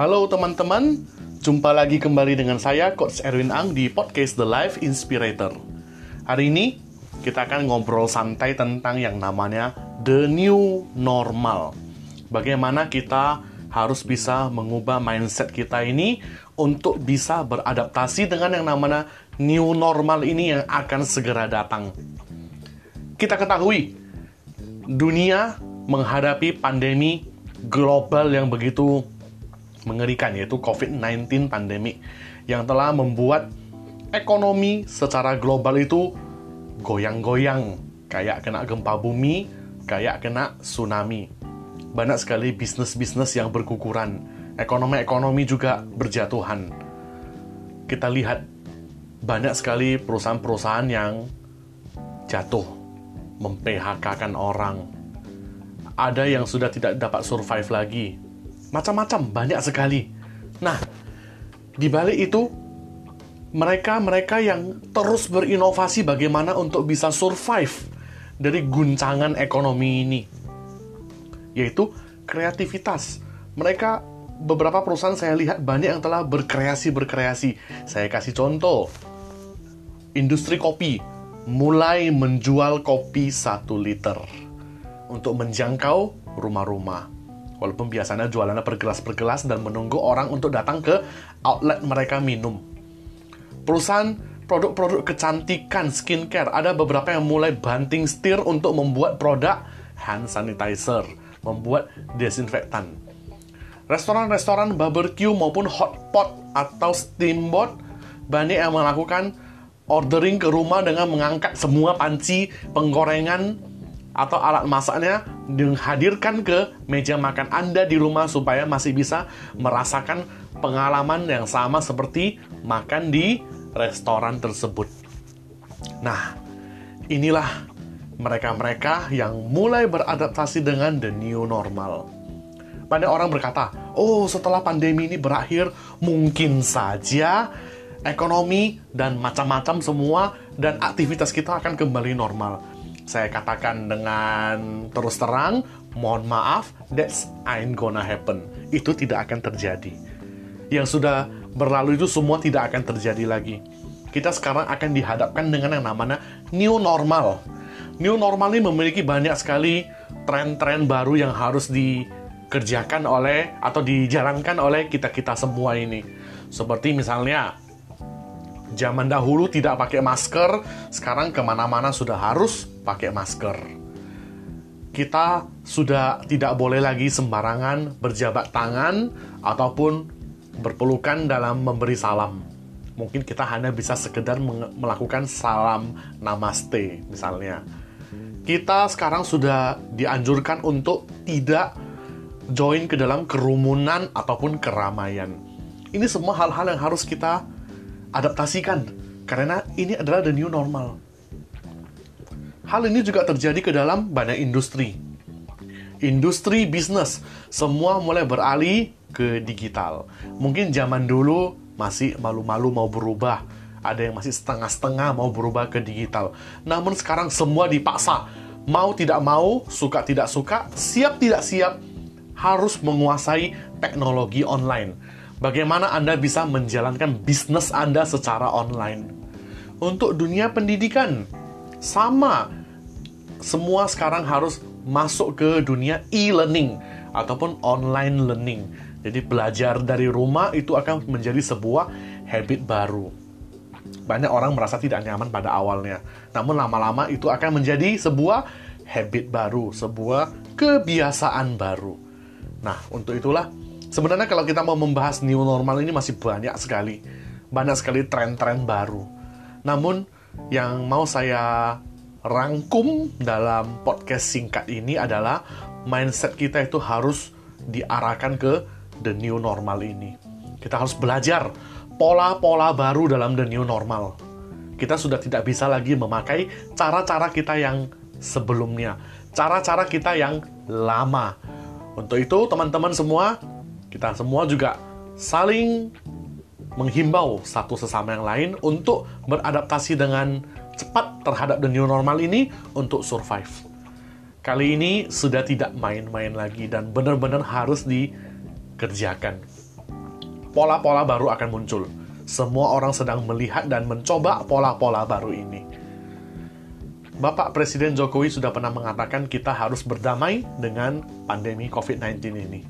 Halo teman-teman, jumpa lagi kembali dengan saya Coach Erwin Ang di podcast The Life Inspirator. Hari ini kita akan ngobrol santai tentang yang namanya the new normal. Bagaimana kita harus bisa mengubah mindset kita ini untuk bisa beradaptasi dengan yang namanya new normal ini yang akan segera datang. Kita ketahui dunia menghadapi pandemi global yang begitu mengerikan yaitu COVID-19 pandemi yang telah membuat ekonomi secara global itu goyang-goyang kayak kena gempa bumi, kayak kena tsunami. Banyak sekali bisnis-bisnis yang berkukuran, ekonomi-ekonomi juga berjatuhan. Kita lihat banyak sekali perusahaan-perusahaan yang jatuh, memphk-kan orang. Ada yang sudah tidak dapat survive lagi, macam-macam banyak sekali. Nah, di balik itu mereka-mereka yang terus berinovasi bagaimana untuk bisa survive dari guncangan ekonomi ini yaitu kreativitas. Mereka beberapa perusahaan saya lihat banyak yang telah berkreasi berkreasi. Saya kasih contoh. Industri kopi mulai menjual kopi satu liter untuk menjangkau rumah-rumah Walaupun biasanya jualannya per gelas per gelas dan menunggu orang untuk datang ke outlet mereka minum. Perusahaan produk-produk kecantikan skincare ada beberapa yang mulai banting setir untuk membuat produk hand sanitizer, membuat desinfektan. Restoran-restoran barbecue maupun hot pot atau steamboat banyak yang melakukan ordering ke rumah dengan mengangkat semua panci penggorengan atau alat masaknya dihadirkan ke meja makan Anda di rumah supaya masih bisa merasakan pengalaman yang sama seperti makan di restoran tersebut. Nah, inilah mereka-mereka yang mulai beradaptasi dengan the new normal. Banyak orang berkata, "Oh, setelah pandemi ini berakhir, mungkin saja ekonomi dan macam-macam semua dan aktivitas kita akan kembali normal." Saya katakan dengan terus terang, mohon maaf, that's ain't gonna happen. Itu tidak akan terjadi. Yang sudah berlalu itu semua tidak akan terjadi lagi. Kita sekarang akan dihadapkan dengan yang namanya new normal. New normal ini memiliki banyak sekali tren-tren baru yang harus dikerjakan oleh atau dijalankan oleh kita-kita semua ini. Seperti misalnya Zaman dahulu tidak pakai masker, sekarang ke mana-mana sudah harus pakai masker. Kita sudah tidak boleh lagi sembarangan berjabat tangan ataupun berpelukan dalam memberi salam. Mungkin kita hanya bisa sekedar melakukan salam namaste misalnya. Kita sekarang sudah dianjurkan untuk tidak join ke dalam kerumunan ataupun keramaian. Ini semua hal-hal yang harus kita adaptasikan karena ini adalah the new normal. Hal ini juga terjadi ke dalam banyak industri. Industri bisnis semua mulai beralih ke digital. Mungkin zaman dulu masih malu-malu mau berubah, ada yang masih setengah-setengah mau berubah ke digital. Namun sekarang semua dipaksa, mau tidak mau, suka tidak suka, siap tidak siap, harus menguasai teknologi online Bagaimana Anda bisa menjalankan bisnis Anda secara online? Untuk dunia pendidikan, sama. Semua sekarang harus masuk ke dunia e-learning ataupun online learning. Jadi belajar dari rumah itu akan menjadi sebuah habit baru. Banyak orang merasa tidak nyaman pada awalnya. Namun lama-lama itu akan menjadi sebuah habit baru, sebuah kebiasaan baru. Nah, untuk itulah Sebenarnya kalau kita mau membahas new normal ini masih banyak sekali. Banyak sekali tren-tren baru. Namun yang mau saya rangkum dalam podcast singkat ini adalah mindset kita itu harus diarahkan ke the new normal ini. Kita harus belajar pola-pola baru dalam the new normal. Kita sudah tidak bisa lagi memakai cara-cara kita yang sebelumnya, cara-cara kita yang lama. Untuk itu, teman-teman semua, kita semua juga saling menghimbau satu sesama yang lain untuk beradaptasi dengan cepat terhadap the new normal ini untuk survive. Kali ini sudah tidak main-main lagi dan benar-benar harus dikerjakan. pola-pola baru akan muncul. Semua orang sedang melihat dan mencoba pola-pola baru ini. Bapak Presiden Jokowi sudah pernah mengatakan kita harus berdamai dengan pandemi COVID-19 ini.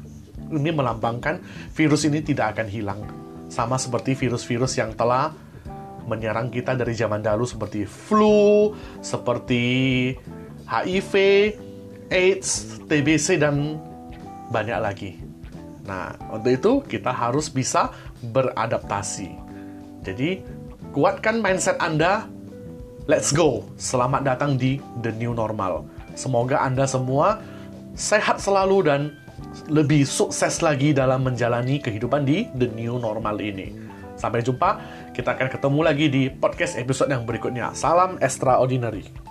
Ini melambangkan virus ini tidak akan hilang. Sama seperti virus-virus yang telah menyerang kita dari zaman dahulu seperti flu, seperti HIV, AIDS, TBC, dan banyak lagi. Nah, untuk itu kita harus bisa beradaptasi. Jadi, kuatkan mindset Anda. Let's go. Selamat datang di The New Normal. Semoga Anda semua sehat selalu dan lebih sukses lagi dalam menjalani kehidupan di The New Normal ini. Sampai jumpa, kita akan ketemu lagi di podcast episode yang berikutnya. Salam extraordinary.